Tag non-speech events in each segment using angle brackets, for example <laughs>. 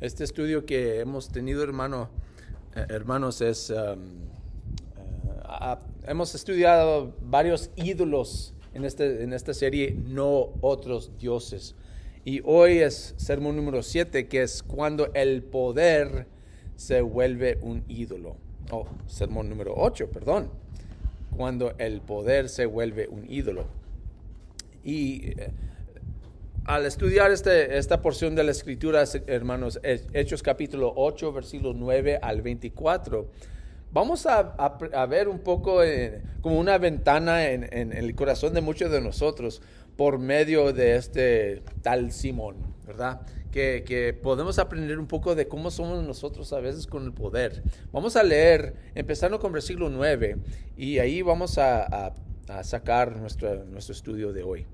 Este estudio que hemos tenido, hermano, eh, hermanos, es... um, eh, hemos estudiado varios ídolos en, este, en esta serie, no otros dioses. Y hoy es sermón número 7, que es cuando el poder se vuelve un ídolo. Oh, sermón número 8, perdón. Cuando el poder se vuelve un ídolo. Y eh, al estudiar este, esta porción de la escritura, hermanos, Hechos capítulo 8, versículos 9 al 24, vamos a, ver un poco eh, como una ventana en, el corazón de muchos de nosotros por medio de este tal Simón, ¿verdad? Que, podemos aprender un poco de cómo somos nosotros a veces con el poder. Vamos a leer, empezando con versículo 9, y ahí vamos a, sacar nuestro, nuestro estudio de hoy.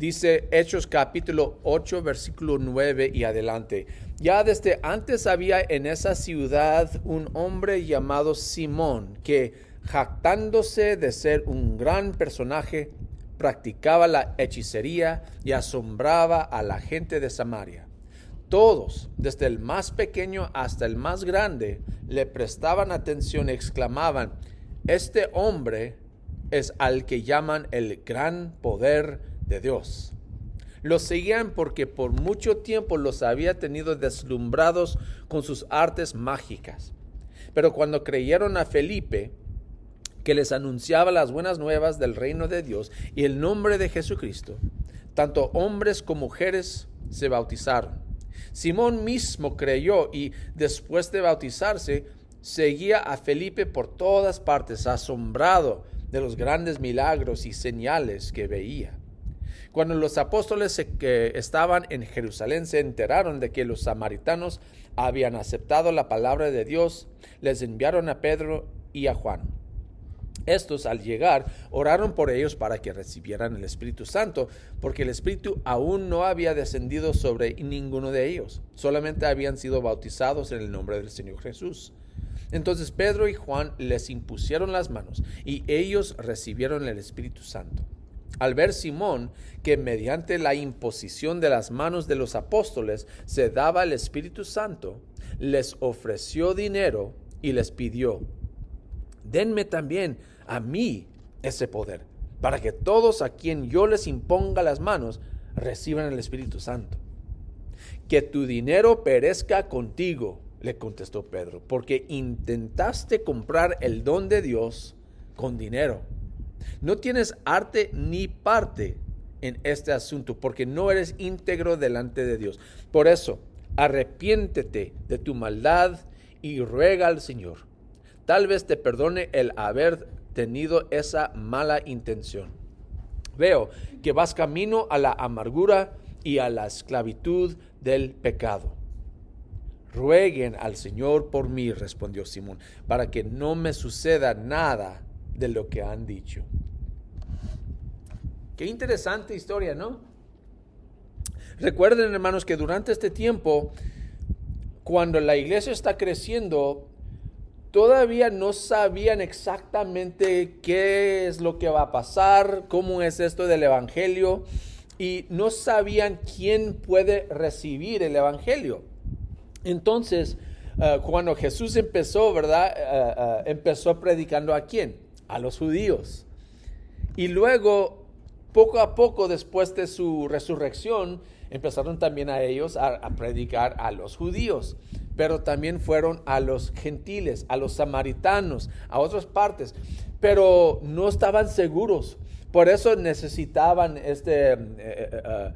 Dice Hechos capítulo 8, versículo 9 y adelante. Ya desde antes había en esa ciudad un hombre llamado Simón, que jactándose de ser un gran personaje, practicaba la hechicería y asombraba a la gente de Samaria. Todos, desde el más pequeño hasta el más grande, le prestaban atención y exclamaban, este hombre es al que llaman el gran poder de Dios. Los seguían porque por mucho tiempo los había tenido deslumbrados con sus artes mágicas. Pero cuando creyeron a Felipe, que les anunciaba las buenas nuevas del reino de Dios y el nombre de Jesucristo, tanto hombres como mujeres se bautizaron. Simón mismo creyó y después de bautizarse seguía a Felipe por todas partes, asombrado de los grandes milagros y señales que veía. Cuando los apóstoles que estaban en Jerusalén se enteraron de que los samaritanos habían aceptado la palabra de Dios, les enviaron a Pedro y a Juan. Estos al llegar oraron por ellos para que recibieran el Espíritu Santo, porque el Espíritu aún no había descendido sobre ninguno de ellos, solamente habían sido bautizados en el nombre del Señor Jesús. Entonces Pedro y Juan les impusieron las manos y ellos recibieron el Espíritu Santo. Al ver Simón que mediante la imposición de las manos de los apóstoles se daba el Espíritu Santo, les ofreció dinero y les pidió, denme también a mí ese poder, para que todos a quien yo les imponga las manos reciban el Espíritu Santo. Que tu dinero perezca contigo, le contestó Pedro, porque intentaste comprar el don de Dios con dinero. No tienes arte ni parte en este asunto porque no eres íntegro delante de Dios. Por eso, arrepiéntete de tu maldad y ruega al Señor. Tal vez te perdone el haber tenido esa mala intención. Veo que vas camino a la amargura y a la esclavitud del pecado. Rueguen al Señor por mí, respondió Simón, para que no me suceda nada de lo que han dicho. Qué interesante historia, ¿no? Recuerden, hermanos, que durante este tiempo, cuando la iglesia está creciendo, todavía no sabían exactamente qué es lo que va a pasar, cómo es esto del Evangelio, y no sabían quién puede recibir el Evangelio. Entonces, eh, cuando Jesús empezó, ¿verdad? Eh, eh, empezó predicando a quién? A los judíos. Y luego poco a poco después de su resurrección, empezaron también a ellos a, predicar a los judíos, pero también fueron a los gentiles, a los samaritanos, a otras partes, pero no estaban seguros. Por eso necesitaban este, eh, eh, eh,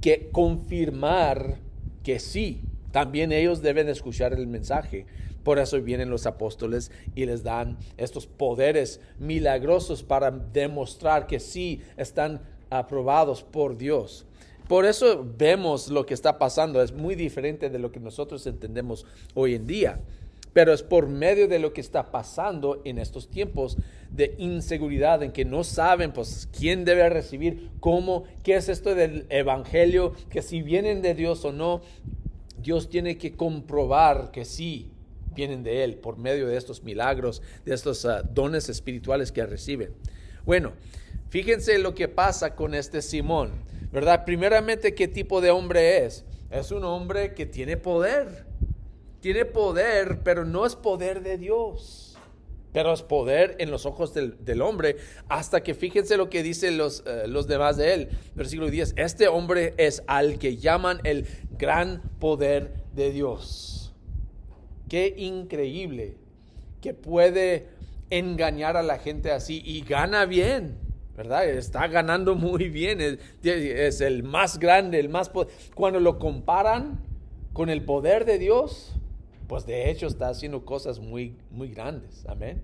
que confirmar que sí, también ellos deben escuchar el mensaje. Por eso vienen los apóstoles y les dan estos poderes milagrosos para demostrar que sí están aprobados por Dios. Por eso vemos lo que está pasando. Es muy diferente de lo que nosotros entendemos hoy en día. Pero es por medio de lo que está pasando en estos tiempos de inseguridad, en que no saben pues quién debe recibir, cómo, qué es esto del evangelio, que si vienen de Dios o no, Dios tiene que comprobar que sí vienen de Él por medio de estos milagros, de estos ah, dones espirituales que reciben. Bueno, fíjense lo que pasa con este Simón, ¿verdad? Primeramente, ¿qué tipo de hombre es? Es un hombre que tiene poder. Tiene poder, pero no es poder de Dios. Pero es poder en los ojos del, hombre. Hasta que fíjense lo que dicen los, eh, los demás de él. Versículo 10. Este hombre es al que llaman el gran poder de Dios. Qué increíble que puede engañar a la gente así y gana bien. ¿verdad? Está ganando muy bien, es, el más grande, el más... Cuando lo comparan con el poder de Dios, pues de hecho está haciendo cosas muy, muy grandes. Amén.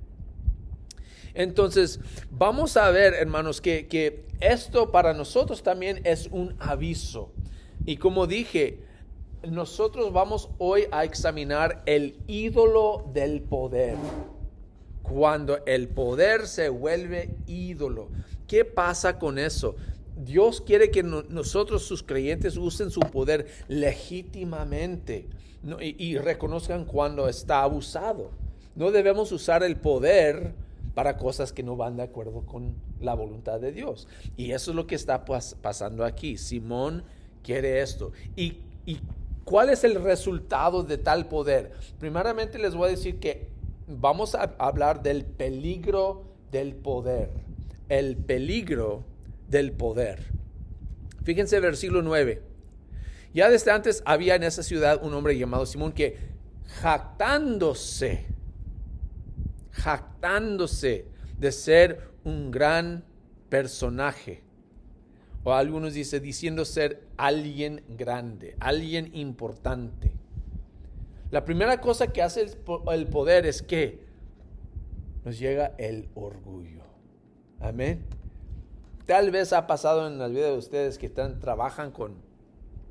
Entonces, vamos a ver, hermanos, que, que esto para nosotros también es un aviso. Y como dije, nosotros vamos hoy a examinar el ídolo del poder. Cuando el poder se vuelve ídolo. ¿Qué pasa con eso? Dios quiere que nosotros, sus creyentes, usen su poder legítimamente y, reconozcan cuando está abusado. No debemos usar el poder para cosas que no van de acuerdo con la voluntad de Dios. Y eso es lo que está pasando aquí. Simón quiere esto. ¿Y, ¿Y cuál es el resultado de tal poder? Primeramente les voy a decir que vamos a hablar del peligro del poder el peligro del poder. Fíjense versículo 9. Ya desde antes había en esa ciudad un hombre llamado Simón que jactándose, jactándose de ser un gran personaje, o algunos dicen diciendo ser alguien grande, alguien importante. La primera cosa que hace el poder es que nos llega el orgullo. Amén. Tal vez ha pasado en la vida de ustedes que están, trabajan con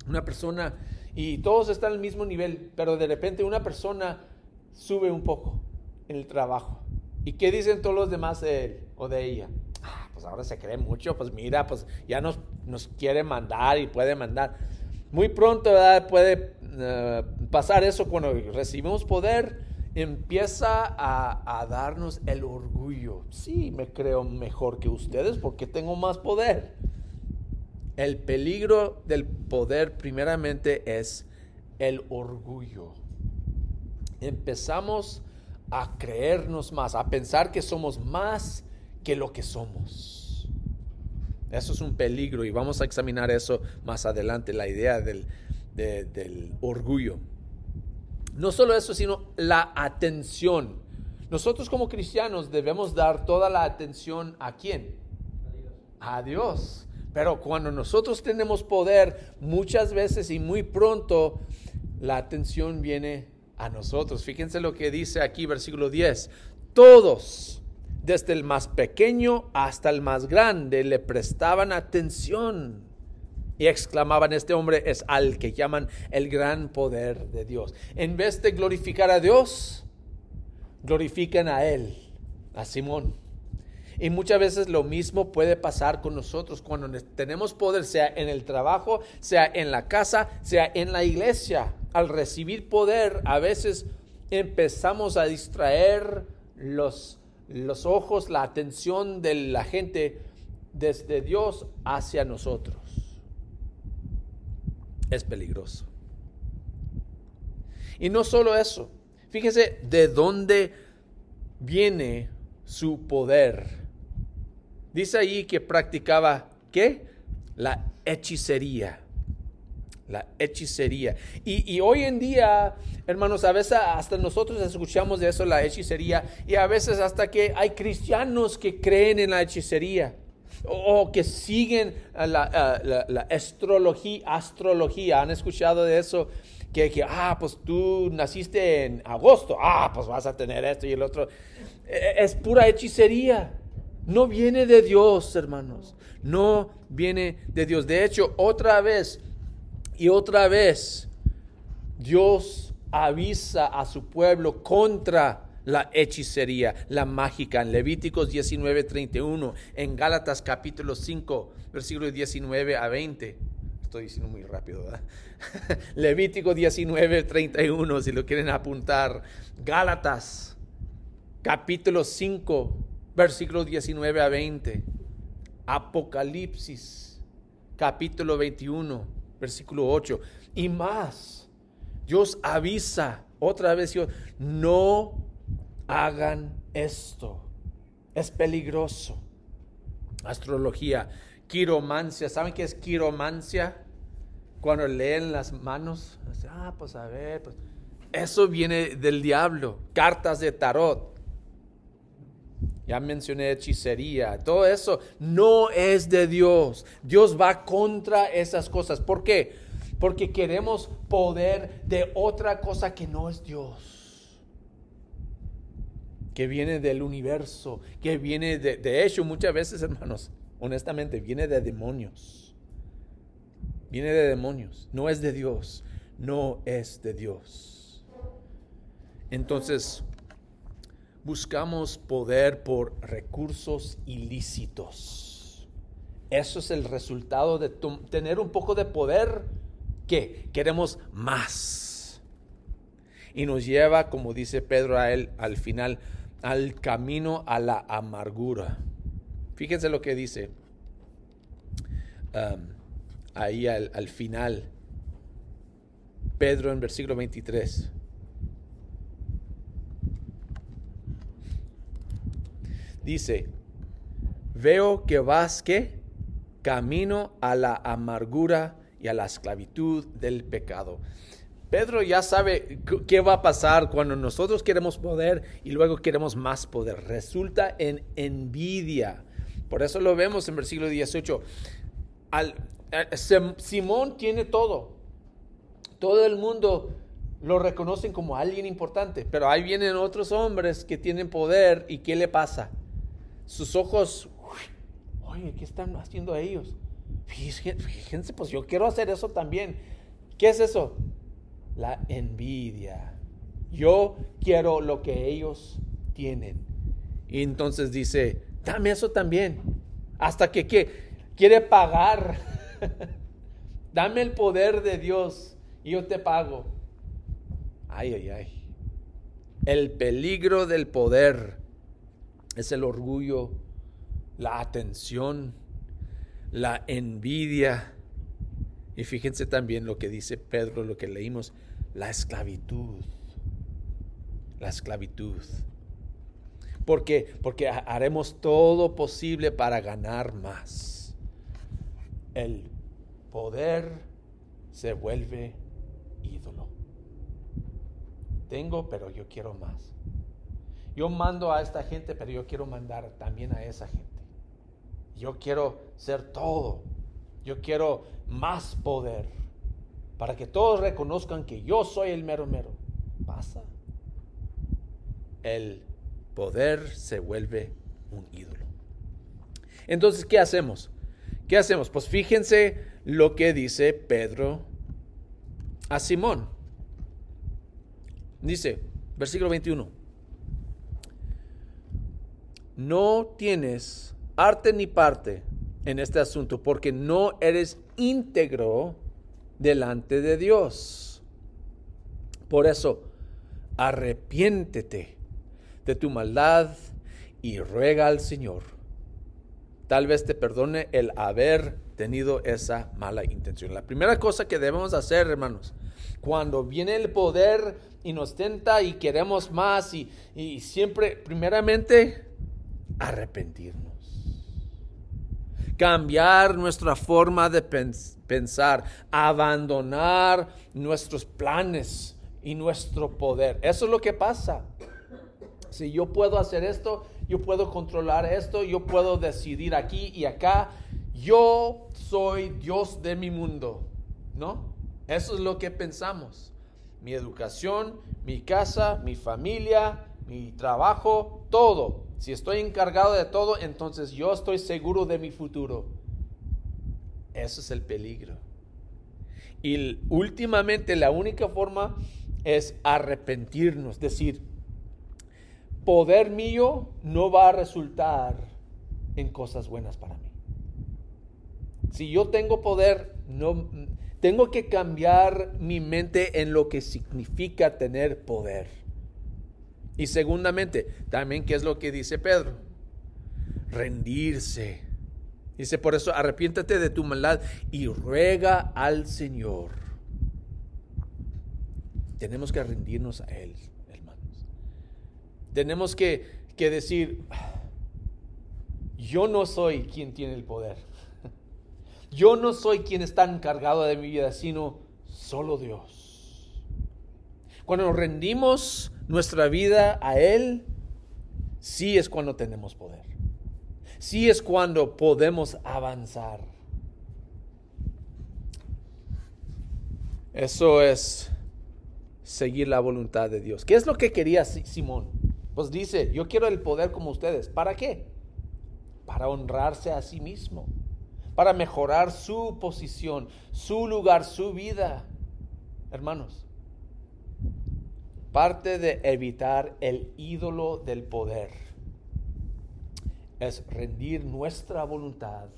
una persona y todos están al mismo nivel, pero de repente una persona sube un poco en el trabajo. ¿Y qué dicen todos los demás de él o de ella? Pues ahora se cree mucho, pues mira, pues ya nos, nos quiere mandar y puede mandar. Muy pronto puede eh, pasar eso cuando recibimos poder empieza a, darnos el orgullo. Sí, me creo mejor que ustedes porque tengo más poder. El peligro del poder primeramente es el orgullo. Empezamos a creernos más, a pensar que somos más que lo que somos. Eso es un peligro y vamos a examinar eso más adelante, la idea del, del orgullo. No solo eso, sino la atención. Nosotros como cristianos debemos dar toda la atención a quién? A Dios. Pero cuando nosotros tenemos poder, muchas veces y muy pronto, la atención viene a nosotros. Fíjense lo que dice aquí, versículo 10. Todos, desde el más pequeño hasta el más grande, le prestaban atención y exclamaban, este hombre es al que llaman el gran poder de Dios. En vez de glorificar a Dios, glorifican a Él, a Simón. Y muchas veces lo mismo puede pasar con nosotros cuando tenemos poder, sea en el trabajo, sea en la casa, sea en la iglesia. Al recibir poder, a veces empezamos a distraer los, los ojos, la atención de la gente desde Dios hacia nosotros es peligroso. Y no solo eso, fíjese de dónde viene su poder. Dice ahí que practicaba, ¿qué? La hechicería. La hechicería. Y, y, hoy en día, hermanos, a veces hasta nosotros escuchamos de eso, la hechicería, y a veces hasta que hay cristianos que creen en la hechicería o que siguen la, astrología, astrología. ¿Han escuchado de eso? Que, que, ah, pues tú naciste en agosto, ah, pues vas a tener esto y el otro. E, e, es pura hechicería. No viene de Dios, hermanos. No viene de Dios. De hecho, otra vez y otra vez, Dios avisa a su pueblo contra la hechicería, la mágica. En Levíticos 19, 31, en Gálatas capítulo 5, versículos 19 a 20. Estoy diciendo muy rápido, ¿verdad? <laughs> Levítico 19, 31, si lo quieren apuntar. Gálatas capítulo 5, versículos 19 a 20. Apocalipsis capítulo 21, versículo 8. Y más, Dios avisa otra vez, no hagan esto. Es peligroso. Astrología, quiromancia. ¿Saben qué es quiromancia? Cuando leen las manos, ah, pues a ver, pues. Eso viene del diablo. Cartas de tarot. Ya mencioné hechicería. Todo eso no es de Dios. Dios va contra esas cosas. ¿Por qué? Porque queremos poder de otra cosa que no es Dios. Que viene del universo. Que viene de, de hecho muchas veces, hermanos, honestamente, viene de demonios. Viene de demonios. No es de Dios. No es de Dios. Entonces, buscamos poder por recursos ilícitos. Eso es el resultado de tener un poco de poder que queremos más. Y nos lleva, como dice Pedro a él al final, al camino a la amargura. Fíjense lo que dice um, ahí al, al final. Pedro en versículo 23. Dice, veo que vas que camino a la amargura y a la esclavitud del pecado. Pedro ya sabe qué va a pasar cuando nosotros queremos poder y luego queremos más poder. Resulta en envidia. Por eso lo vemos en versículo 18. Al, eh, Simón tiene todo. Todo el mundo lo reconocen como alguien importante, pero ahí vienen otros hombres que tienen poder y ¿qué le pasa? Sus ojos, oye, ¿qué están haciendo ellos? Fíjense, pues yo quiero hacer eso también. ¿Qué es eso? La envidia. Yo quiero lo que ellos tienen. Y entonces dice, dame eso también. Hasta que quiere pagar. <laughs> dame el poder de Dios y yo te pago. Ay, ay, ay. El peligro del poder es el orgullo, la atención, la envidia. Y fíjense también lo que dice Pedro, lo que leímos, la esclavitud. La esclavitud. ¿Por qué? Porque haremos todo posible para ganar más. El poder se vuelve ídolo. Tengo, pero yo quiero más. Yo mando a esta gente, pero yo quiero mandar también a esa gente. Yo quiero ser todo. Yo quiero más poder. Para que todos reconozcan que yo soy el mero mero. Pasa. El poder se vuelve un ídolo. Entonces, ¿qué hacemos? ¿Qué hacemos? Pues fíjense lo que dice Pedro a Simón. Dice, versículo 21 no tienes arte ni parte en este asunto porque no eres íntegro delante de Dios. Por eso, arrepiéntete de tu maldad y ruega al Señor. Tal vez te perdone el haber tenido esa mala intención. La primera cosa que debemos hacer, hermanos, cuando viene el poder y nos tenta y queremos más y, y siempre, primeramente, arrepentirnos. Cambiar nuestra forma de pensar, abandonar nuestros planes y nuestro poder. Eso es lo que pasa. Si yo puedo hacer esto, yo puedo controlar esto, yo puedo decidir aquí y acá. Yo soy Dios de mi mundo, ¿no? Eso es lo que pensamos. Mi educación, mi casa, mi familia, mi trabajo, todo. Si estoy encargado de todo, entonces yo estoy seguro de mi futuro. Eso es el peligro. Y últimamente la única forma es arrepentirnos, decir, poder mío no va a resultar en cosas buenas para mí. Si yo tengo poder, no tengo que cambiar mi mente en lo que significa tener poder. Y segundamente, también, ¿qué es lo que dice Pedro? Rendirse. Dice, por eso arrepiéntate de tu maldad y ruega al Señor. Tenemos que rendirnos a Él, hermanos. Tenemos que, que decir, yo no soy quien tiene el poder. Yo no soy quien está encargado de mi vida, sino solo Dios. Cuando nos rendimos nuestra vida a Él, sí es cuando tenemos poder sí es cuando podemos avanzar. Eso es seguir la voluntad de Dios. ¿Qué es lo que quería Simón? Pues dice, yo quiero el poder como ustedes. ¿Para qué? Para honrarse a sí mismo, para mejorar su posición, su lugar, su vida. Hermanos, parte de evitar el ídolo del poder es rendir nuestra voluntad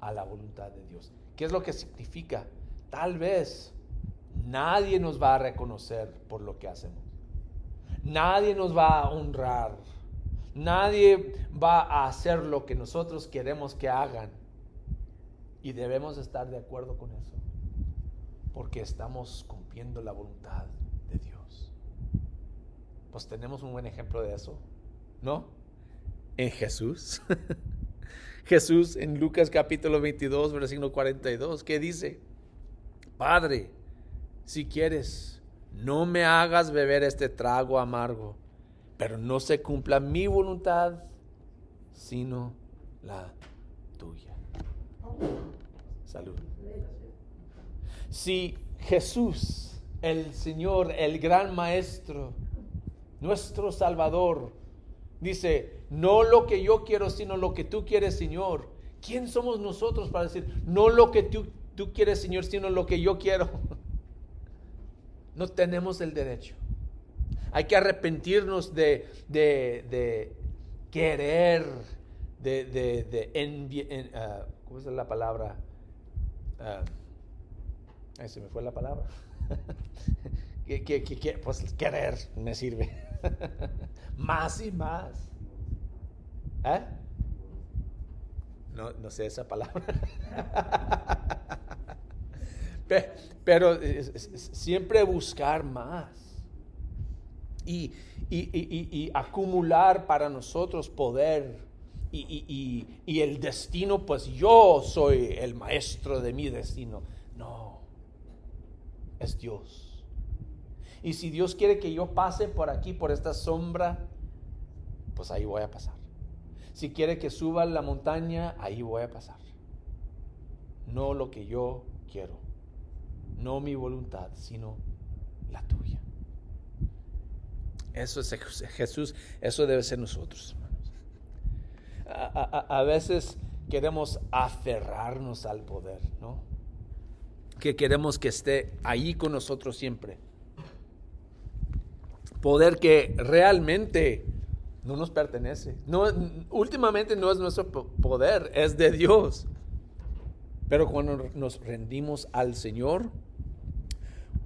a la voluntad de Dios. ¿Qué es lo que significa? Tal vez nadie nos va a reconocer por lo que hacemos. Nadie nos va a honrar. Nadie va a hacer lo que nosotros queremos que hagan. Y debemos estar de acuerdo con eso. Porque estamos cumpliendo la voluntad. Pues tenemos un buen ejemplo de eso. ¿No? en Jesús. <laughs> Jesús en Lucas capítulo 22, versículo 42, que dice, Padre, si quieres, no me hagas beber este trago amargo, pero no se cumpla mi voluntad, sino la tuya. Salud. Si Jesús, el Señor, el gran Maestro, nuestro Salvador, dice, no lo que yo quiero, sino lo que tú quieres, Señor. ¿Quién somos nosotros para decir, no lo que tú, tú quieres, Señor, sino lo que yo quiero? <laughs> No tenemos el derecho. Hay que arrepentirnos de, de, querer, de, de, de ah, ¿cómo es la palabra? Uh, se me fue la palabra. <laughs> pues querer me sirve. <laughs> más y más. ¿Eh? No, no sé esa palabra. <laughs> Pero siempre buscar más. Y, y, acumular para nosotros poder y, y, el destino, pues yo soy el maestro de mi destino. No, es Dios. Y si Dios quiere que yo pase por aquí, por esta sombra, pues ahí voy a pasar. Si quiere que suba la montaña, ahí voy a pasar. No lo que yo quiero. No mi voluntad, sino la tuya. Eso es Jesús, eso debe ser nosotros, A, veces queremos aferrarnos al poder, ¿no? Que queremos que esté ahí con nosotros siempre. Poder que realmente no nos pertenece. No, últimamente no es nuestro poder, es de Dios. Pero cuando nos rendimos al Señor,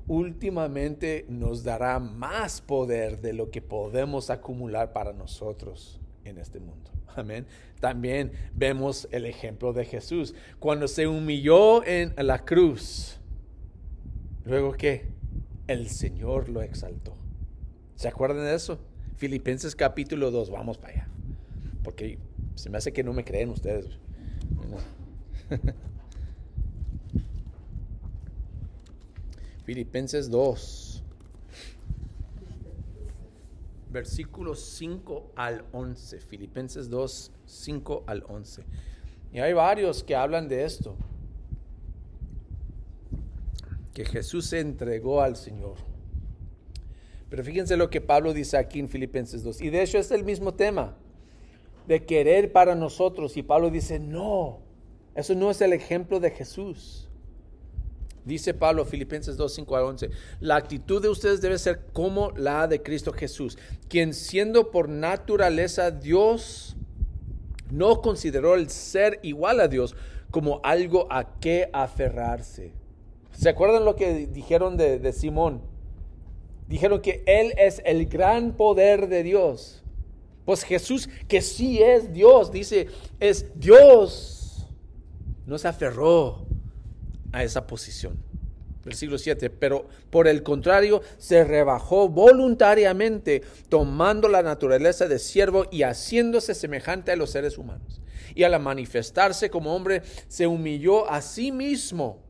últimamente nos dará más poder de lo que podemos acumular para nosotros en este mundo. Amén. También vemos el ejemplo de Jesús. Cuando se humilló en la cruz, luego que el Señor lo exaltó. ¿Se acuerdan de eso? Filipenses capítulo 2, vamos para allá. Porque se me hace que no me creen ustedes. <laughs> Filipenses 2, versículos 5 al 11. Filipenses 2, 5 al 11. Y hay varios que hablan de esto. Que Jesús se entregó al Señor pero fíjense lo que Pablo dice aquí en Filipenses 2. Y de hecho es el mismo tema de querer para nosotros. Y Pablo dice, no, eso no es el ejemplo de Jesús. Dice Pablo, Filipenses 2, 5 a 11, la actitud de ustedes debe ser como la de Cristo Jesús, quien siendo por naturaleza Dios, no consideró el ser igual a Dios como algo a qué aferrarse. ¿Se acuerdan lo que dijeron de, de Simón? Dijeron que Él es el gran poder de Dios. Pues Jesús, que sí es Dios, dice, es Dios. no se aferró a esa posición. Versículo 7, pero por el contrario se rebajó voluntariamente, tomando la naturaleza de siervo y haciéndose semejante a los seres humanos. Y al manifestarse como hombre, se humilló a sí mismo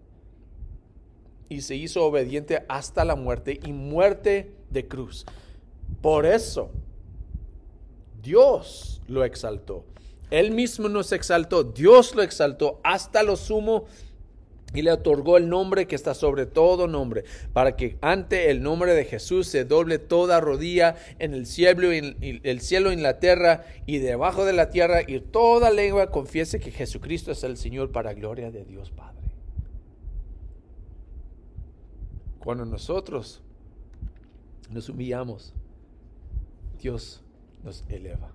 y se hizo obediente hasta la muerte y muerte de cruz. Por eso Dios lo exaltó. Él mismo nos exaltó, Dios lo exaltó hasta lo sumo y le otorgó el nombre que está sobre todo nombre, para que ante el nombre de Jesús se doble toda rodilla en el cielo y el cielo en la tierra y debajo de la tierra y toda lengua confiese que Jesucristo es el Señor para gloria de Dios Padre. Cuando nosotros nos humillamos, Dios nos eleva.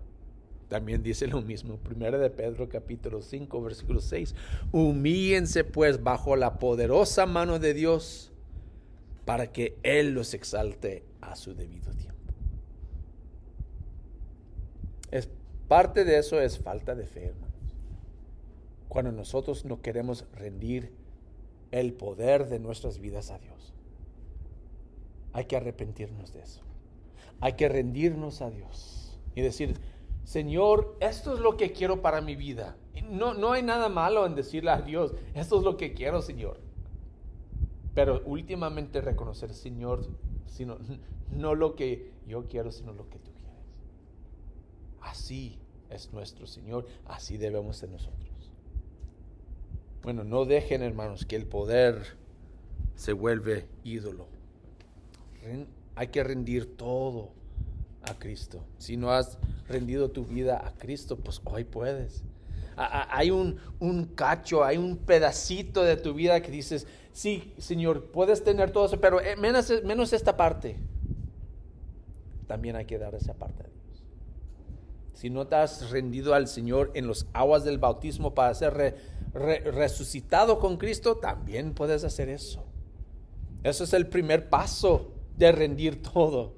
También dice lo mismo, primero de Pedro capítulo 5, versículo 6. Humíense pues bajo la poderosa mano de Dios para que Él los exalte a su debido tiempo. Es, parte de eso es falta de fe, hermanos. Cuando nosotros no queremos rendir el poder de nuestras vidas a Dios. Hay que arrepentirnos de eso. Hay que rendirnos a Dios y decir, Señor, esto es lo que quiero para mi vida. No, no hay nada malo en decirle a Dios, esto es lo que quiero, Señor. Pero últimamente reconocer, Señor, sino, no lo que yo quiero, sino lo que tú quieres. Así es nuestro Señor, así debemos ser nosotros. Bueno, no dejen, hermanos, que el poder se vuelve ídolo. Hay que rendir todo a Cristo. Si no has rendido tu vida a Cristo, pues hoy puedes. Hay un, un, cacho, hay un pedacito de tu vida que dices, sí, Señor, puedes tener todo eso, pero eh, menos, menos esta parte. También hay que dar esa parte a Dios. Si no te has rendido al Señor en los aguas del bautismo para ser resucitado con Cristo, también puedes hacer eso. Eso es el primer paso de rendir todo.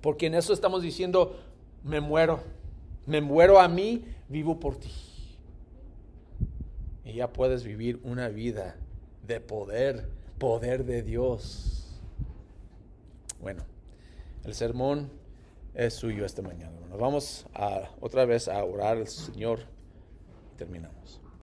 Porque en eso estamos diciendo, me muero, me muero a mí, vivo por ti. Y ya puedes vivir una vida de poder, poder de Dios. Bueno, el sermón es suyo esta mañana. Nos vamos a, otra vez a orar al Señor. Terminamos.